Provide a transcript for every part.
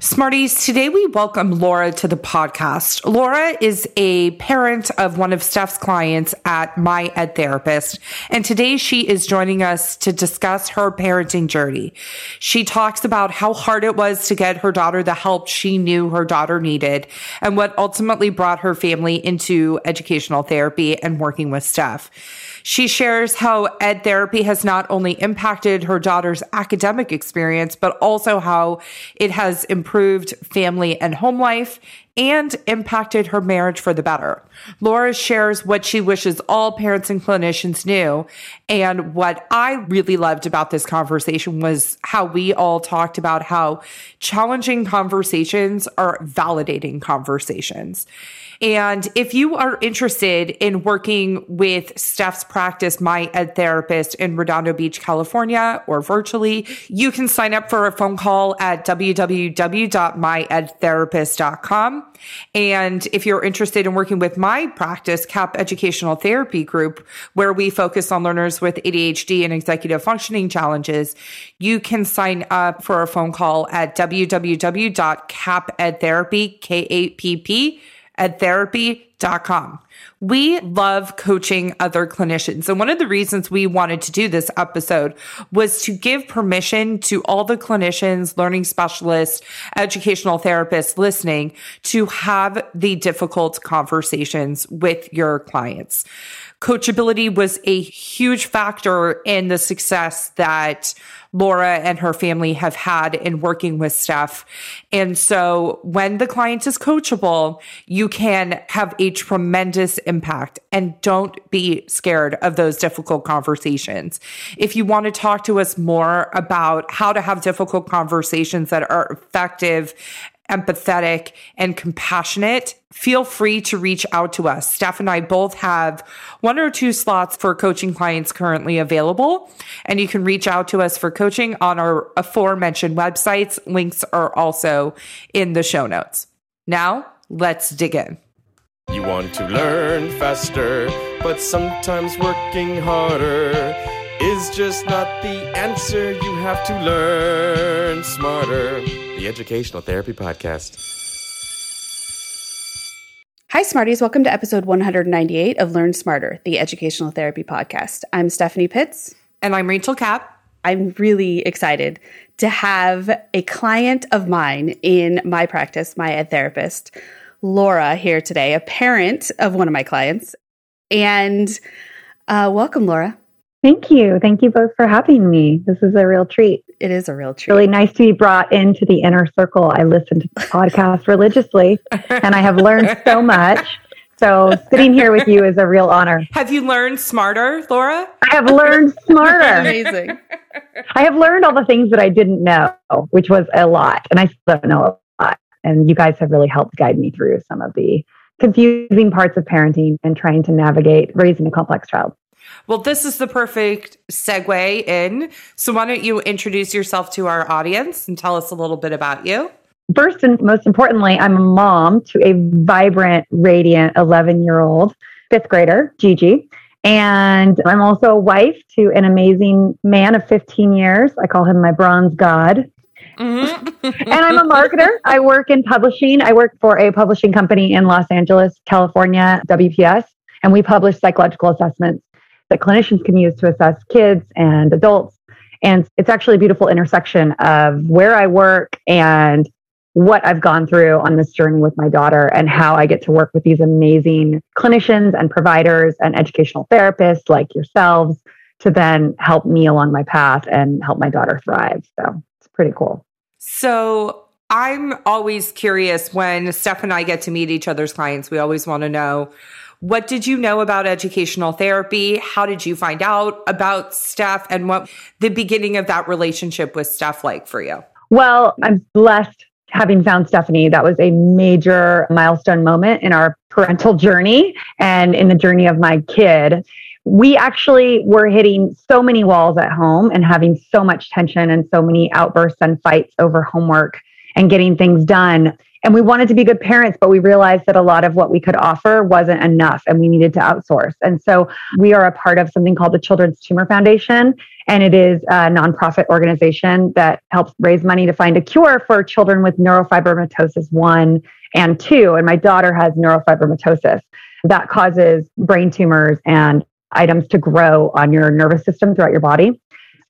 Smarties, today we welcome Laura to the podcast. Laura is a parent of one of Steph's clients at My Ed Therapist, and today she is joining us to discuss her parenting journey. She talks about how hard it was to get her daughter the help she knew her daughter needed and what ultimately brought her family into educational therapy and working with Steph. She shares how ed therapy has not only impacted her daughter's academic experience, but also how it has improved family and home life and impacted her marriage for the better. Laura shares what she wishes all parents and clinicians knew. And what I really loved about this conversation was how we all talked about how challenging conversations are validating conversations. And if you are interested in working with Steph's practice, My Ed Therapist in Redondo Beach, California, or virtually, you can sign up for a phone call at www.myedtherapist.com. And if you're interested in working with my practice, Kapp Educational Therapy Group, where we focus on learners with ADHD and executive functioning challenges, you can sign up for a phone call at www.kappedtherapy, K-A-P-P, edtherapy.com. We love coaching other clinicians. And one of the reasons we wanted to do this episode was to give permission to all the clinicians, learning specialists, educational therapists listening to have the difficult conversations with your clients. Coachability was a huge factor in the success that Laura and her family have had in working with Steph. And so when the client is coachable, you can have a tremendous impact and don't be scared of those difficult conversations. If you want to talk to us more about how to have difficult conversations that are effective empathetic, and compassionate, feel free to reach out to us. Steph and I both have one or two slots for coaching clients currently available, and you can reach out to us for coaching on our aforementioned websites. Links are also in the show notes. Now, let's dig in. You want to learn faster, but sometimes working harder is just not the answer. You have to learn smarter. The Educational Therapy Podcast. Hi, Smarties. Welcome to episode 198 of Learn Smarter, the Educational Therapy Podcast. I'm Stephanie Pitts. And I'm Rachel Kapp. I'm really excited to have a client of mine in my practice, my ed therapist, Laura, here today, a parent of one of my clients. And uh, welcome, Laura. Thank you. Thank you both for having me. This is a real treat. It is a real treat. Really nice to be brought into the inner circle. I listen to the podcast religiously and I have learned so much. So sitting here with you is a real honor. Have you learned smarter, Laura? I have learned smarter. Amazing. I have learned all the things that I didn't know, which was a lot. And I still don't know a lot. And you guys have really helped guide me through some of the confusing parts of parenting and trying to navigate raising a complex child. Well, this is the perfect segue in. So, why don't you introduce yourself to our audience and tell us a little bit about you? First and most importantly, I'm a mom to a vibrant, radiant 11 year old fifth grader, Gigi. And I'm also a wife to an amazing man of 15 years. I call him my bronze god. Mm-hmm. and I'm a marketer. I work in publishing. I work for a publishing company in Los Angeles, California, WPS, and we publish psychological assessments that clinicians can use to assess kids and adults. And it's actually a beautiful intersection of where I work and what I've gone through on this journey with my daughter and how I get to work with these amazing clinicians and providers and educational therapists like yourselves to then help me along my path and help my daughter thrive. So it's pretty cool. So I'm always curious when Steph and I get to meet each other's clients, we always want to know what did you know about educational therapy? How did you find out about Steph and what the beginning of that relationship with Steph like for you? Well, I'm blessed having found Stephanie. That was a major milestone moment in our parental journey and in the journey of my kid. We actually were hitting so many walls at home and having so much tension and so many outbursts and fights over homework and getting things done. And we wanted to be good parents, but we realized that a lot of what we could offer wasn't enough and we needed to outsource. And so we are a part of something called the Children's Tumor Foundation. And it is a nonprofit organization that helps raise money to find a cure for children with neurofibromatosis 1 and 2. And my daughter has neurofibromatosis that causes brain tumors and items to grow on your nervous system throughout your body.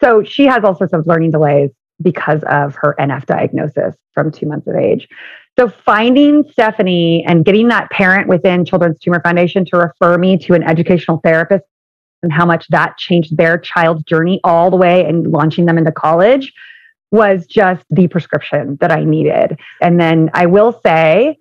So she has all sorts of learning delays because of her NF diagnosis from two months of age. So finding Stephanie and getting that parent within Children's Tumor Foundation to refer me to an educational therapist and how much that changed their child's journey all the way and launching them into college was just the prescription that I needed. And then I will say,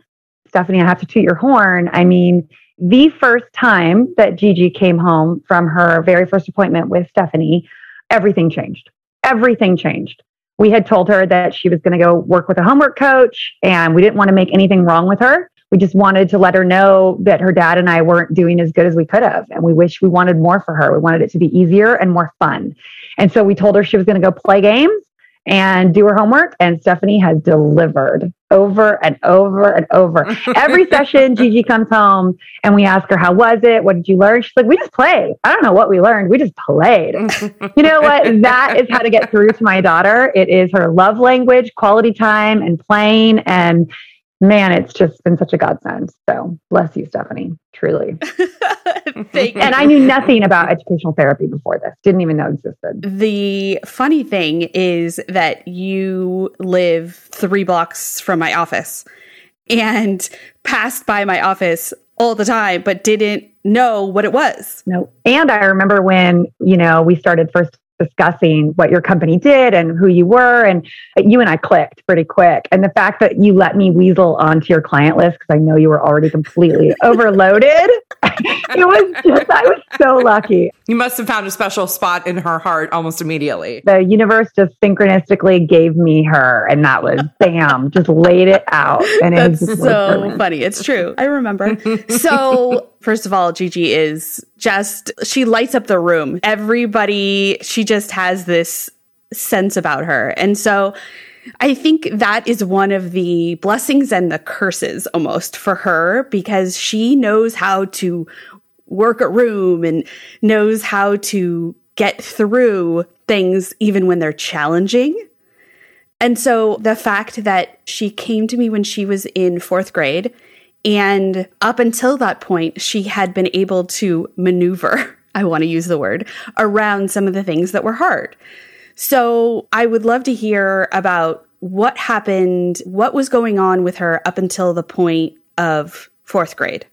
Stephanie, I have to toot your horn. I mean, the first time that Gigi came home from her very first appointment with Stephanie, everything changed. Everything changed. We had told her that she was going to go work with a homework coach, and we didn't want to make anything wrong with her. We just wanted to let her know that her dad and I weren't doing as good as we could have. And we wish we wanted more for her. We wanted it to be easier and more fun. And so we told her she was going to go play games and do her homework. And Stephanie has delivered over and over and over. Every session, Gigi comes home and we ask her, How was it? What did you learn? She's like, We just played. I don't know what we learned. We just played. you know what? That is how to get through to my daughter. It is her love language, quality time, and playing. And man, it's just been such a godsend. So bless you, Stephanie, truly. Thank and I knew nothing about educational therapy before this, didn't even know it existed. The funny thing is that you live three blocks from my office and passed by my office all the time, but didn't know what it was. No. And I remember when, you know, we started first discussing what your company did and who you were. And you and I clicked pretty quick. And the fact that you let me weasel onto your client list because I know you were already completely overloaded. it was just, I was so lucky. You must have found a special spot in her heart almost immediately. The universe just synchronistically gave me her, and that was bam, just laid it out. And it was so funny. It's true. I remember. so, first of all, Gigi is just, she lights up the room. Everybody, she just has this sense about her. And so, I think that is one of the blessings and the curses almost for her because she knows how to work a room and knows how to get through things even when they're challenging. And so the fact that she came to me when she was in fourth grade, and up until that point, she had been able to maneuver, I want to use the word, around some of the things that were hard. So I would love to hear about what happened, what was going on with her up until the point of fourth grade.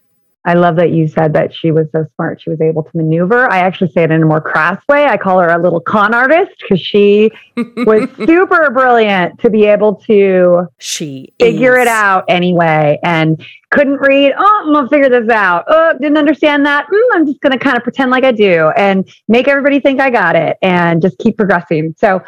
I love that you said that she was so smart. She was able to maneuver. I actually say it in a more crass way. I call her a little con artist because she was super brilliant to be able to she figure is. it out anyway and couldn't read. Oh, I'm gonna figure this out. Oh, didn't understand that. Mm, I'm just gonna kind of pretend like I do and make everybody think I got it and just keep progressing. So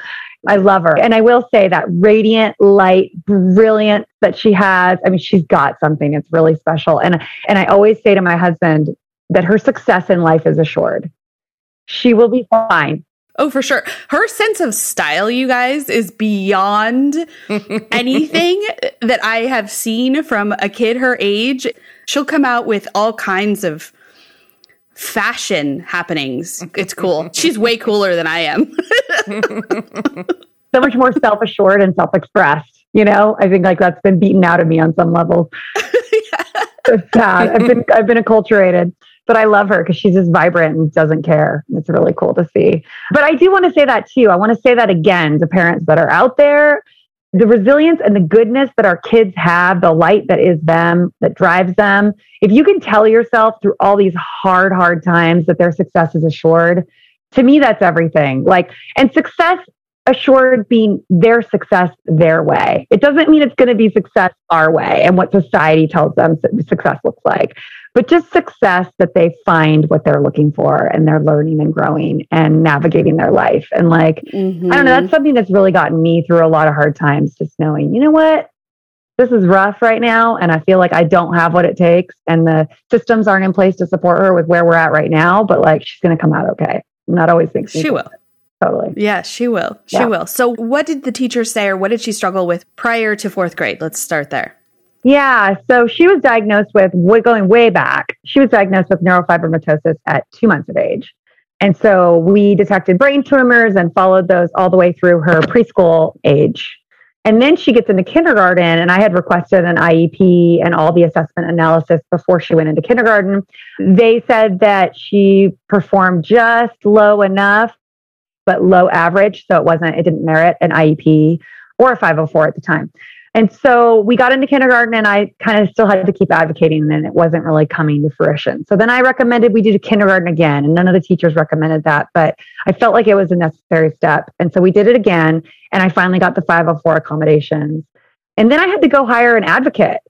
I love her. And I will say that radiant light, brilliant that she has. I mean, she's got something. It's really special. And and I always say to my husband that her success in life is assured. She will be fine. Oh, for sure. Her sense of style, you guys, is beyond anything that I have seen from a kid her age. She'll come out with all kinds of fashion happenings. It's cool. She's way cooler than I am. so much more self assured and self expressed. You know, I think like that's been beaten out of me on some levels. yeah. It's sad. I've been I've been acculturated, but I love her because she's just vibrant and doesn't care. It's really cool to see. But I do want to say that too. I want to say that again to parents that are out there the resilience and the goodness that our kids have, the light that is them, that drives them. If you can tell yourself through all these hard, hard times that their success is assured, to me, that's everything. Like, and success assured being their success their way. It doesn't mean it's going to be success our way and what society tells them success looks like but just success that they find what they're looking for and they're learning and growing and navigating their life. And like, mm-hmm. I don't know, that's something that's really gotten me through a lot of hard times, just knowing, you know what? This is rough right now. And I feel like I don't have what it takes. And the systems aren't in place to support her with where we're at right now. But like, she's going to come out okay. I'm not always thinking she will. Totally. Yeah, she will. She Yeah. will. So, what did the teacher say, or what did she struggle with prior to fourth grade? Let's start there. Yeah, so she was diagnosed with going way back. She was diagnosed with neurofibromatosis at two months of age. And so we detected brain tumors and followed those all the way through her preschool age. And then she gets into kindergarten, and I had requested an IEP and all the assessment analysis before she went into kindergarten. They said that she performed just low enough, but low average. So it wasn't, it didn't merit an IEP or a 504 at the time. And so we got into kindergarten and I kind of still had to keep advocating and it wasn't really coming to fruition. So then I recommended we do kindergarten again and none of the teachers recommended that, but I felt like it was a necessary step. And so we did it again and I finally got the 504 accommodations. And then I had to go hire an advocate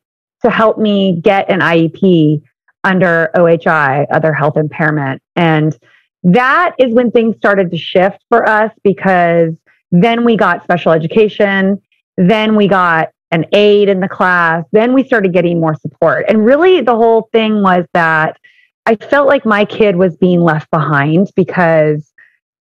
to help me get an IEP under OHI, other health impairment. And that is when things started to shift for us because then we got special education then we got an aide in the class. Then we started getting more support. And really, the whole thing was that I felt like my kid was being left behind because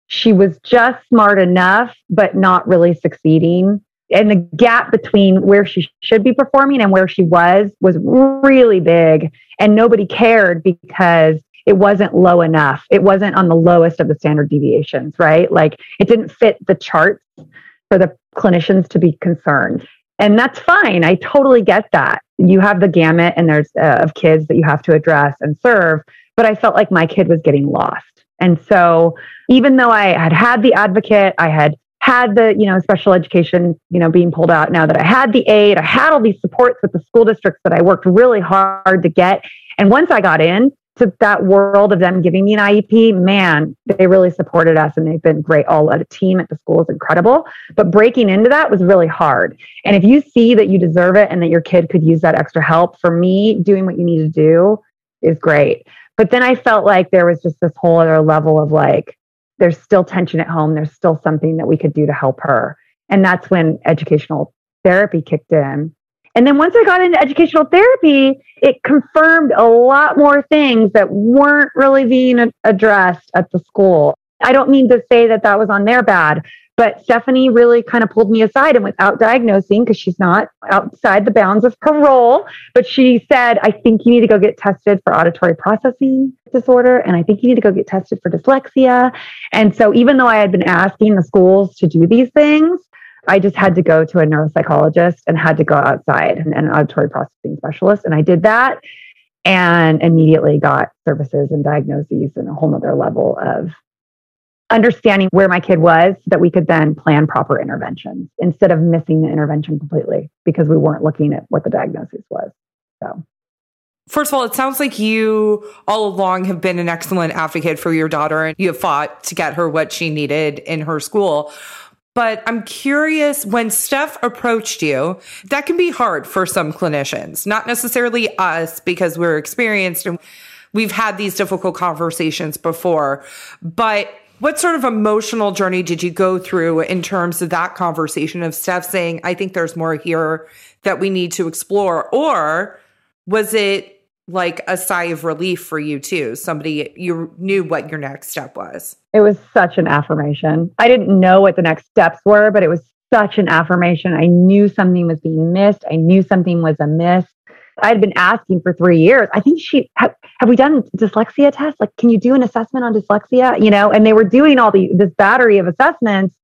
she was just smart enough, but not really succeeding. And the gap between where she should be performing and where she was was really big. And nobody cared because it wasn't low enough. It wasn't on the lowest of the standard deviations, right? Like it didn't fit the charts for the clinicians to be concerned. And that's fine. I totally get that. You have the gamut and there's uh, of kids that you have to address and serve, but I felt like my kid was getting lost. And so even though I had had the advocate, I had had the, you know, special education, you know, being pulled out now that I had the aid, I had all these supports with the school districts that I worked really hard to get. And once I got in, to that world of them giving me an IEP, man, they really supported us and they've been great. All a team at the school is incredible. But breaking into that was really hard. And if you see that you deserve it and that your kid could use that extra help, for me, doing what you need to do is great. But then I felt like there was just this whole other level of like, there's still tension at home. There's still something that we could do to help her. And that's when educational therapy kicked in. And then once I got into educational therapy, it confirmed a lot more things that weren't really being addressed at the school. I don't mean to say that that was on their bad, but Stephanie really kind of pulled me aside and without diagnosing, because she's not outside the bounds of her role, but she said, I think you need to go get tested for auditory processing disorder. And I think you need to go get tested for dyslexia. And so even though I had been asking the schools to do these things, I just had to go to a neuropsychologist and had to go outside and, and an auditory processing specialist. And I did that and immediately got services and diagnoses and a whole nother level of understanding where my kid was so that we could then plan proper interventions instead of missing the intervention completely because we weren't looking at what the diagnosis was. So First of all, it sounds like you all along have been an excellent advocate for your daughter and you have fought to get her what she needed in her school. But I'm curious when Steph approached you, that can be hard for some clinicians, not necessarily us because we're experienced and we've had these difficult conversations before. But what sort of emotional journey did you go through in terms of that conversation of Steph saying, I think there's more here that we need to explore? Or was it like a sigh of relief for you too? Somebody you knew what your next step was. it was such an affirmation. I didn't know what the next steps were, but it was such an affirmation. I knew something was being missed. I knew something was amiss. I had been asking for three years. I think she have, have we done dyslexia tests? Like, can you do an assessment on dyslexia? You know, and they were doing all the this battery of assessments,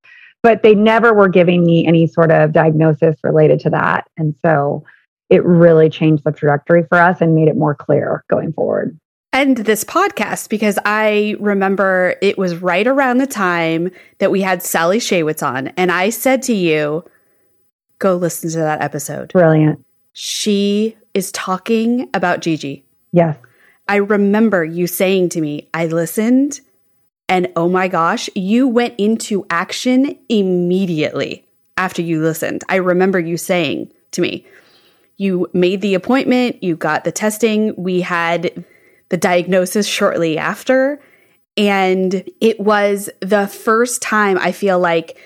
but they never were giving me any sort of diagnosis related to that. And so it really changed the trajectory for us and made it more clear going forward. And this podcast, because I remember it was right around the time that we had Sally Shaywitz on. And I said to you, go listen to that episode. Brilliant. She is talking about Gigi. Yes. I remember you saying to me, I listened and oh my gosh, you went into action immediately after you listened. I remember you saying to me, you made the appointment, you got the testing, we had the diagnosis shortly after. And it was the first time I feel like,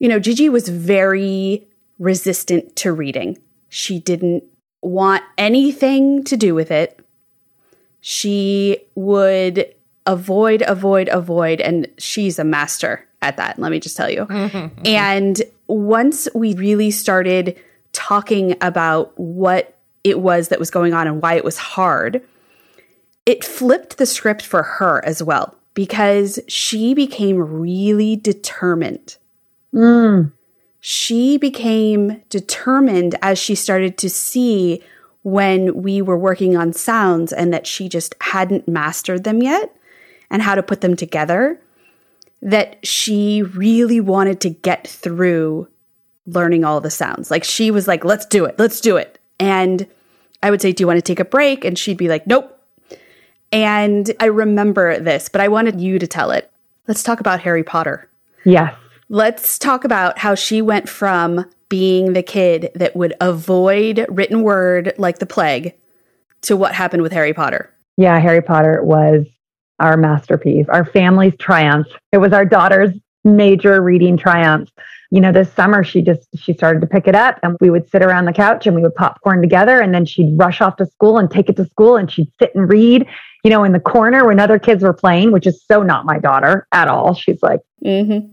you know, Gigi was very resistant to reading. She didn't want anything to do with it. She would avoid, avoid, avoid, and she's a master at that. Let me just tell you. Mm-hmm, mm-hmm. And once we really started talking about what it was that was going on and why it was hard, it flipped the script for her as well because she became really determined. Mm. She became determined as she started to see when we were working on sounds and that she just hadn't mastered them yet and how to put them together, that she really wanted to get through learning all the sounds. Like she was like, let's do it, let's do it. And I would say, do you want to take a break? And she'd be like, nope. And I remember this, but I wanted you to tell it. Let's talk about Harry Potter. Yes. Let's talk about how she went from being the kid that would avoid written word like the plague to what happened with Harry Potter. Yeah, Harry Potter was our masterpiece, our family's triumph. It was our daughter's major reading triumph. You know, this summer she just she started to pick it up and we would sit around the couch and we would popcorn together and then she'd rush off to school and take it to school and she'd sit and read, you know, in the corner when other kids were playing, which is so not my daughter at all. She's like Mm-hmm.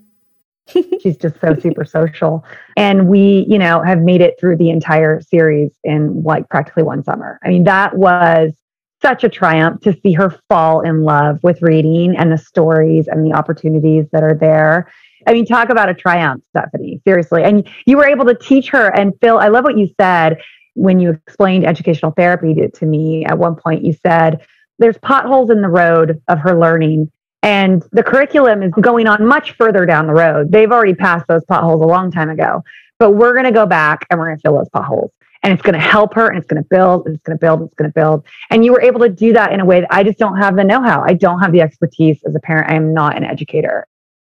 she's just so super social. And we, you know, have made it through the entire series in like practically one summer. I mean, that was such a triumph to see her fall in love with reading and the stories and the opportunities that are there. I mean, talk about a triumph, Stephanie, seriously. And you were able to teach her. And Phil, I love what you said when you explained educational therapy to, to me. At one point, you said, there's potholes in the road of her learning. And the curriculum is going on much further down the road. They've already passed those potholes a long time ago. But we're going to go back and we're going to fill those potholes and it's going to help her and it's going to build and it's going to build and it's going to build and you were able to do that in a way that i just don't have the know-how i don't have the expertise as a parent i am not an educator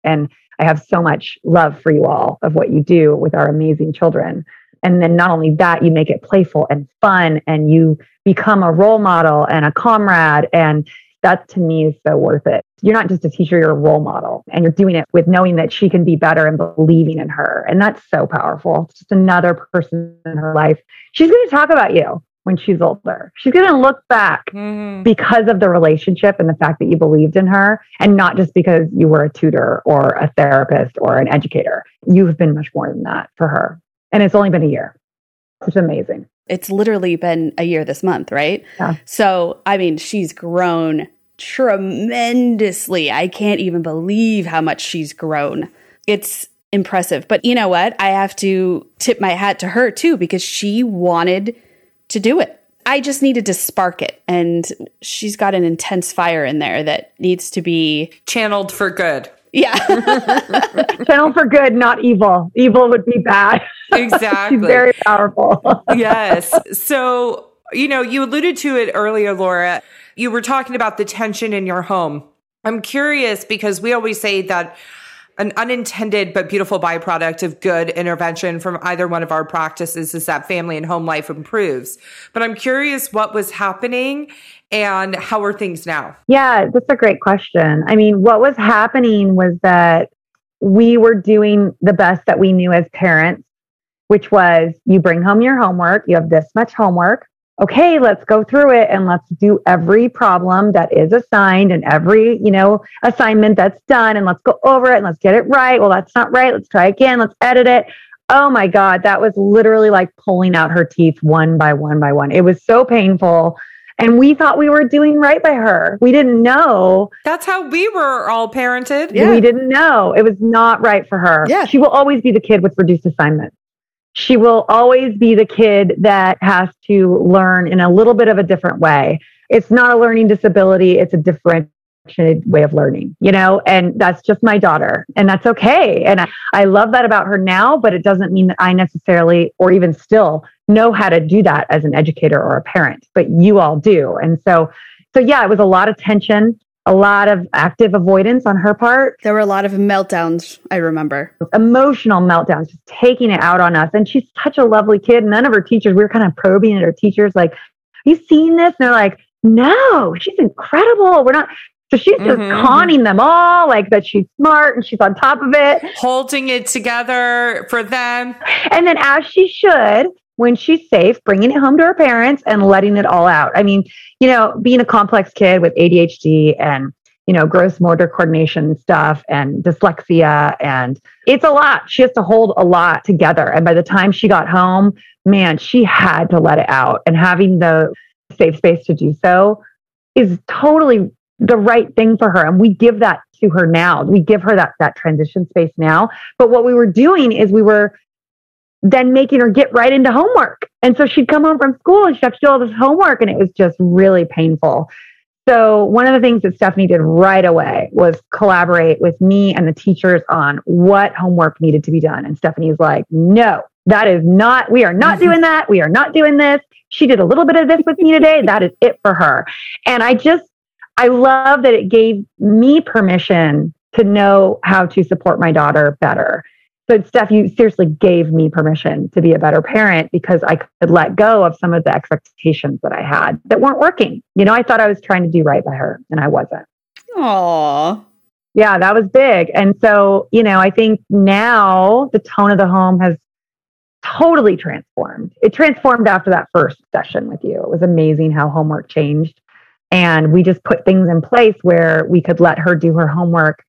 and i have so much love for you all of what you do with our amazing children and then not only that you make it playful and fun and you become a role model and a comrade and that to me is so worth it. You're not just a teacher, you're a role model and you're doing it with knowing that she can be better and believing in her. And that's so powerful. It's just another person in her life. She's going to talk about you when she's older. She's going to look back Mhm. because of the relationship and the fact that you believed in her and not just because you were a tutor or a therapist or an educator. You've been much more than that for her. And it's only been a year. It's amazing. It's literally been a year this month, right? Yeah. So, I mean, she's grown tremendously. I can't even believe how much she's grown. It's impressive. But you know what? I have to tip my hat to her too because she wanted to do it. I just needed to spark it. And she's got an intense fire in there that needs to be, Channeled for good. yeah. Channel for good, not evil. Evil would be bad. Exactly. She's very powerful. yes. So, you know, you alluded to it earlier, Laura. You were talking about the tension in your home. I'm curious because we always say that an unintended but beautiful byproduct of good intervention from either one of our practices is that family and home life improves. But I'm curious what was happening and how are things now? Yeah, that's a great question. I mean, what was happening was that we were doing the best that we knew as parents, which was you bring home your homework, you have this much homework. Okay, let's go through it and let's do every problem that is assigned and every, you know, assignment that's done and let's go over it and let's get it right. Well, that's not right. Let's try again. Let's edit it. Oh my God, that was literally like pulling out her teeth one by one by one. It was so painful. And we thought we were doing right by her. We didn't know. That's how we were all parented. Yeah. We didn't know. It was not right for her. Yeah. She will always be the kid with reduced assignments. She will always be the kid that has to learn in a little bit of a different way. It's not a learning disability, it's a different way of learning, you know? And that's just my daughter. And that's okay. And I, I love that about her now, but it doesn't mean that I necessarily, or even still, know how to do that as an educator or a parent, but you all do. And so, so yeah, it was a lot of tension, a lot of active avoidance on her part, There were a lot of meltdowns, I remember. emotional meltdowns, just taking it out on us. And she's such a lovely kid. None of her teachers, we were kind of probing at her teachers, like, you seen this? And they're like, no, she's incredible. We're not. So she's just Mhm. conning them all, like that she's smart and she's on top of it. Holding it together for them. And then, as she should, when she's safe, bringing it home to her parents and letting it all out. I mean, you know, being a complex kid with ADHD and you know, gross motor coordination stuff and dyslexia. And it's a lot. She has to hold a lot together. And by the time she got home, man, she had to let it out. And having the safe space to do so is totally the right thing for her. And we give that to her now. We give her that, that transition space now. But what we were doing is we were then making her get right into homework. And so she'd come home from school and she'd have to do all this homework. And it was just really painful. So one of the things that Stephanie did right away was collaborate with me and the teachers on what homework needed to be done. And Stephanie's like, no, that is not, we are not doing that. We are not doing this. She did a little bit of this with me today. That is it for her. And I just, I love that it gave me permission to know how to support my daughter better. But Steph, you seriously gave me permission to be a better parent because I could let go of some of the expectations that I had that weren't working. You know, I thought I was trying to do right by her and I wasn't. Aww. Yeah, that was big. And so, you know, I think now the tone of the home has totally transformed. It transformed after that first session with you. It was amazing how homework changed. And we just put things in place where we could let her do her homework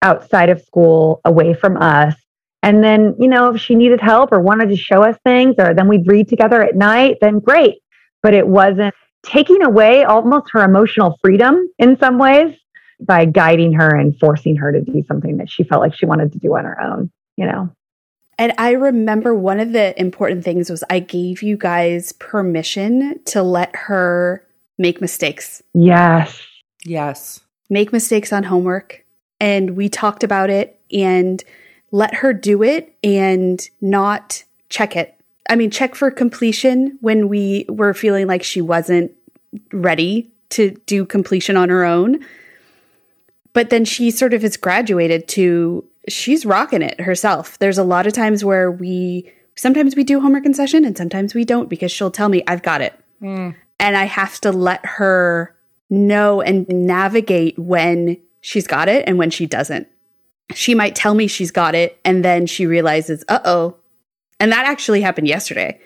outside of school, away from us, and then, you know, if she needed help or wanted to show us things, or then we'd read together at night, then great. But it wasn't taking away almost her emotional freedom in some ways by guiding her and forcing her to do something that she felt like she wanted to do on her own, you know. And I remember one of the important things was I gave you guys permission to let her make mistakes. Yes. Yes. Make mistakes on homework. And we talked about it and let her do it and not check it. I mean, check for completion when we were feeling like she wasn't ready to do completion on her own. But then she sort of has graduated to she's rocking it herself. There's a lot of times where we sometimes we do homework in session and sometimes we don't because she'll tell me, I've got it. Mm. And I have to let her know and navigate when she's got it and when she doesn't she might tell me she's got it and then she realizes, uh oh. And that actually happened yesterday.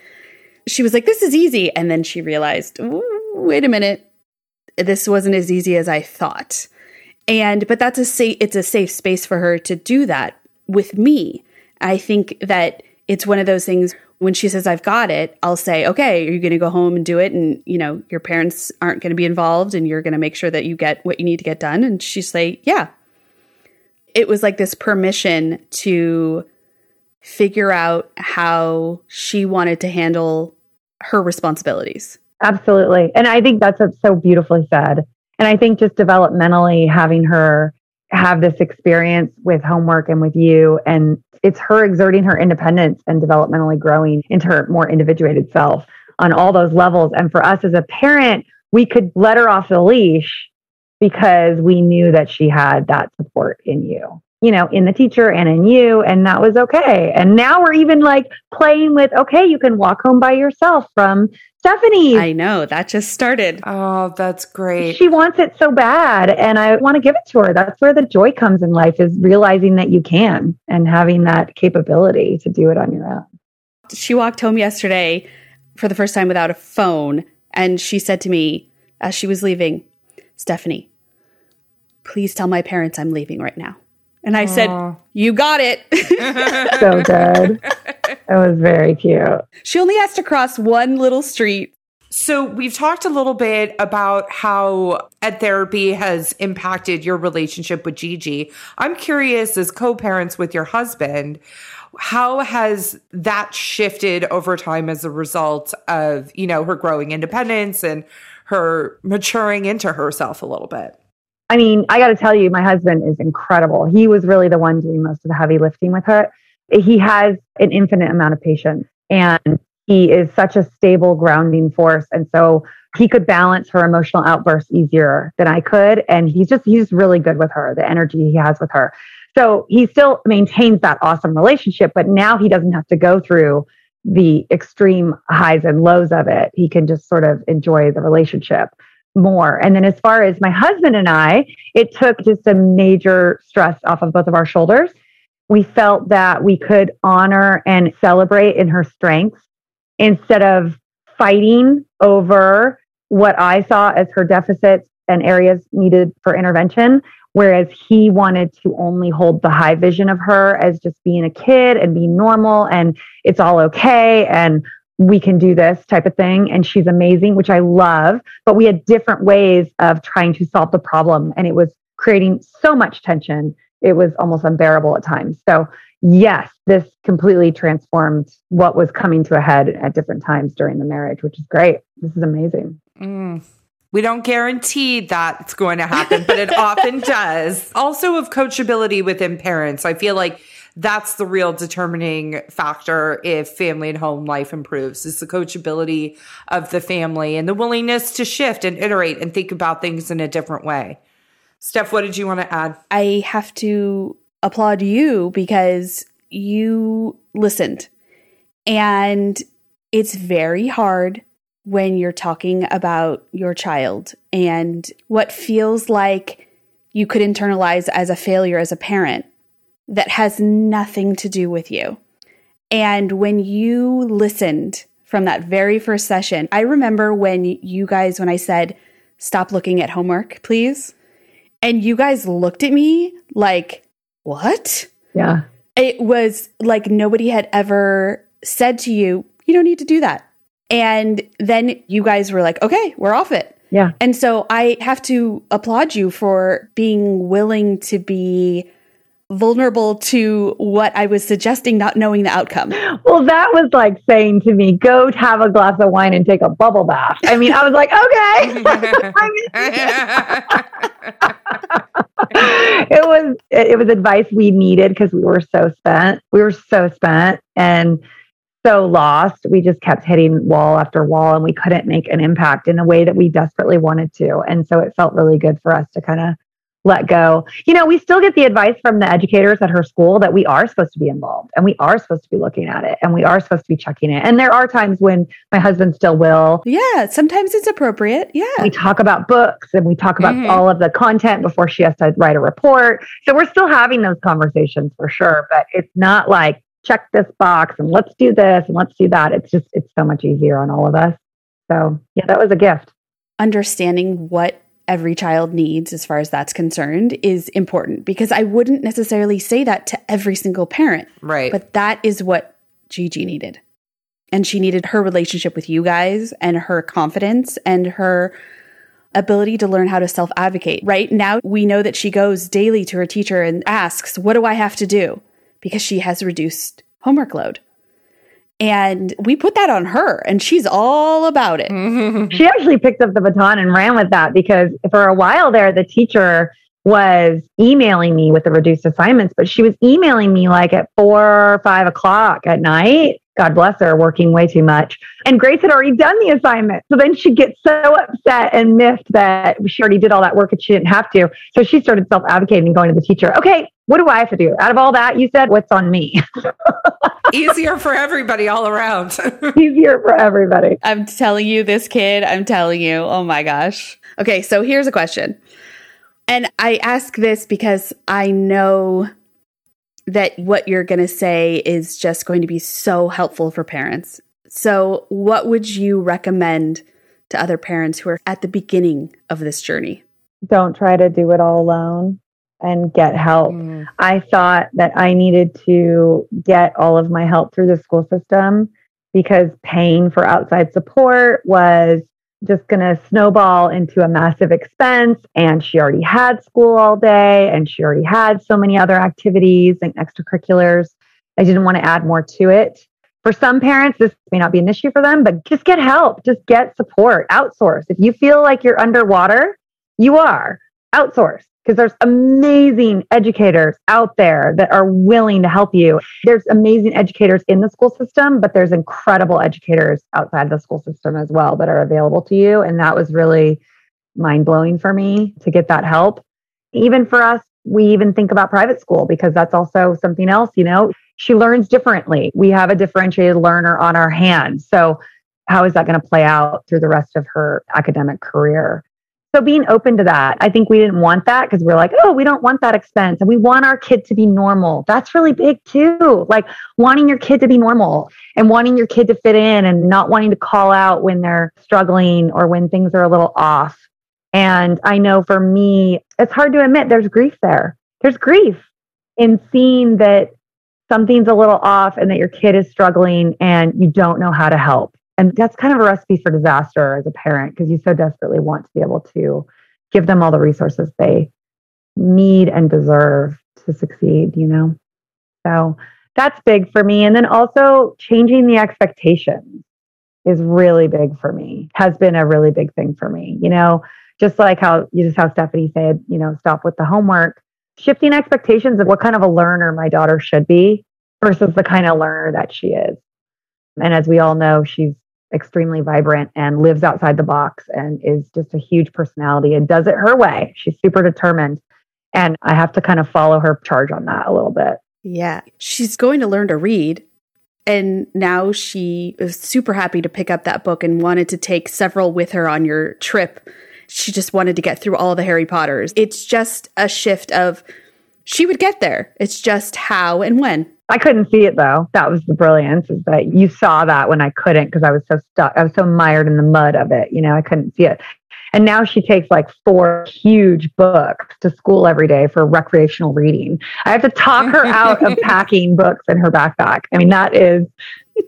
She was like, this is easy. And then she realized, wait a minute, this wasn't as easy as I thought. And, but that's a safe, it's a safe space for her to do that with me. I think that it's one of those things when she says, I've got it, I'll say, okay, are you going to go home and do it? And, you know, your parents aren't going to be involved and you're going to make sure that you get what you need to get done. And she say, yeah, it was like this permission to figure out how she wanted to handle her responsibilities. Absolutely. And I think that's so beautifully said. And I think just developmentally having her have this experience with homework and with you, and it's her exerting her independence and developmentally growing into her more individuated self on all those levels. And for us as a parent, we could let her off the leash because we knew that she had that support in you, you know, in the teacher and in you. And that was okay. And now we're even like playing with, okay, you can walk home by yourself from Stephanie. I know that just started. Oh, that's great. She wants it so bad. And I want to give it to her. That's where the joy comes in life is realizing that you can and having that capability to do it on your own. She walked home yesterday for the first time without a phone. And she said to me as she was leaving, Stephanie, please tell my parents I'm leaving right now. And I Aww. said, You got it. so good. It was very cute. She only has to cross one little street. So, we've talked a little bit about how ed therapy has impacted your relationship with Gigi. I'm curious, as co parents with your husband, how has that shifted over time as a result of, you know, her growing independence and her maturing into herself a little bit? I mean, I got to tell you, my husband is incredible. He was really the one doing most of the heavy lifting with her. He has an infinite amount of patience and he is such a stable grounding force. And so he could balance her emotional outbursts easier than I could. And he's just, he's really good with her, the energy he has with her. So he still maintains that awesome relationship, but now he doesn't have to go through the extreme highs and lows of it. He can just sort of enjoy the relationship more. And then as far as my husband and I, it took just a major stress off of both of our shoulders. We felt that we could honor and celebrate in her strengths instead of fighting over what I saw as her deficits and areas needed for intervention. Whereas he wanted to only hold the high vision of her as just being a kid and being normal and it's all okay. And we can do this type of thing. And she's amazing, which I love. But we had different ways of trying to solve the problem. And it was creating so much tension. It was almost unbearable at times. So, yes, this completely transformed what was coming to a head at different times during the marriage, which is great. This is amazing. Mm. We don't guarantee that's going to happen, but it often does. Also, of coachability within parents, I feel like that's the real determining factor if family and home life improves is the coachability of the family and the willingness to shift and iterate and think about things in a different way. Steph, what did you want to add? I have to applaud you because you listened. And it's very hard when you're talking about your child and what feels like you could internalize as a failure as a parent that has nothing to do with you. And when you listened from that very first session, I remember when you guys, when I said, stop looking at homework, please. And you guys looked at me like, what? Yeah. It was like nobody had ever said to you, you don't need to do that. And then you guys were like, okay, we're off it. Yeah. And so I have to applaud you for being willing to be vulnerable to what I was suggesting, not knowing the outcome. Well, that was like saying to me, go have a glass of wine and take a bubble bath. I mean, I was like, okay. it was it was advice we needed because we were so spent. We were so spent and so lost. We just kept hitting wall after wall and we couldn't make an impact in a way that we desperately wanted to. And so it felt really good for us to kind of let go. You know, we still get the advice from the educators at her school that we are supposed to be involved and we are supposed to be looking at it and we are supposed to be checking it. And there are times when my husband still will. Yeah, sometimes it's appropriate. Yeah. We talk about books and we talk about mm-hmm. all of the content before she has to write a report. So we're still having those conversations for sure, but it's not like check this box and let's do this and let's do that. It's just, it's so much easier on all of us. So, yeah, that was a gift. Understanding what every child needs, as far as that's concerned, is important because I wouldn't necessarily say that to every single parent. Right. But that is what Gigi needed. And she needed her relationship with you guys and her confidence and her ability to learn how to self advocate. Right now, we know that she goes daily to her teacher and asks, What do I have to do? Because she has reduced homework load. And we put that on her, and she's all about it. She actually picked up the baton and ran with that because for a while there, the teacher was emailing me with the reduced assignments, but she was emailing me like at four or five o'clock at night. God bless her, working way too much. And Grace had already done the assignment. So then she gets so upset and miffed that she already did all that work and she didn't have to. So she started self advocating and going to the teacher, okay, what do I have to do? Out of all that you said, what's on me? Easier for everybody all around. Easier for everybody. I'm telling you, this kid, I'm telling you, oh my gosh. Okay, so here's a question. And I ask this because I know that what you're going to say is just going to be so helpful for parents. So, what would you recommend to other parents who are at the beginning of this journey? Don't try to do it all alone and get help. Mm. I thought that I needed to get all of my help through the school system because paying for outside support was just going to snowball into a massive expense. And she already had school all day and she already had so many other activities and extracurriculars. I didn't want to add more to it. For some parents, this may not be an issue for them, but just get help, just get support, outsource. If you feel like you're underwater, you are outsource because there's amazing educators out there that are willing to help you. There's amazing educators in the school system, but there's incredible educators outside the school system as well that are available to you. And that was really mind blowing for me to get that help. Even for us, we even think about private school because that's also something else, you know, she learns differently. We have a differentiated learner on our hands. So, how is that going to play out through the rest of her academic career? So being open to that, I think we didn't want that because we're like, oh, we don't want that expense. And we want our kid to be normal. That's really big too. Like wanting your kid to be normal and wanting your kid to fit in and not wanting to call out when they're struggling or when things are a little off. And I know for me, it's hard to admit there's grief there. There's grief in seeing that something's a little off and that your kid is struggling and you don't know how to help. And that's kind of a recipe for disaster as a parent because you so desperately want to be able to give them all the resources they need and deserve to succeed, you know? So that's big for me. And then also changing the expectations is really big for me, has been a really big thing for me. You know, just like how you just how Stephanie said, you know, stop with the homework, shifting expectations of what kind of a learner my daughter should be versus the kind of learner that she is. And as we all know, she's extremely vibrant and lives outside the box and is just a huge personality and does it her way. She's super determined. And I have to kind of follow her charge on that a little bit. Yeah. She's going to learn to read. And now she is super happy to pick up that book and wanted to take several with her on your trip. She just wanted to get through all the Harry Potters. It's just a shift of she would get there. It's just how and when. I couldn't see it though. That was the brilliance is that you saw that when I couldn't because I was so stuck. I was so mired in the mud of it. You know, I couldn't see it. And now she takes like four huge books to school every day for recreational reading. I have to talk her out of packing books in her backpack. I mean, that is,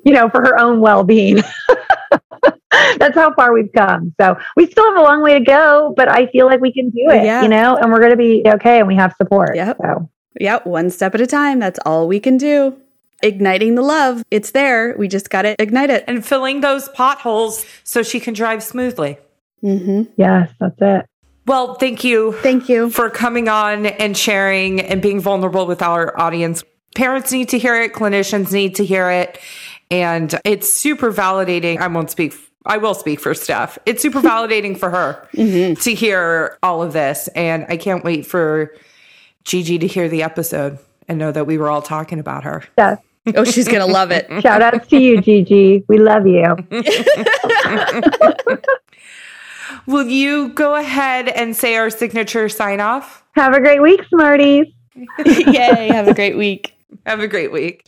you know, for her own well being. That's how far we've come. So we still have a long way to go, but I feel like we can do it, yeah. you know, and we're going to be okay and we have support. Yep. So. Yep. One step at a time. That's all we can do igniting the love. It's there. We just got to ignite it. And filling those potholes so she can drive smoothly. Mm-hmm. Yes, that's it. Well, thank you. Thank you for coming on and sharing and being vulnerable with our audience. Parents need to hear it, clinicians need to hear it. And it's super validating. I won't speak I will speak for Steph. It's super validating for her mm-hmm. to hear all of this. And I can't wait for Gigi to hear the episode and know that we were all talking about her. Yeah. Oh, she's going to love it. Shout outs to you, Gigi. We love you. Will you go ahead and say our signature sign off? Have a great week, Smarties. Yay. Have a great week. Have a great week.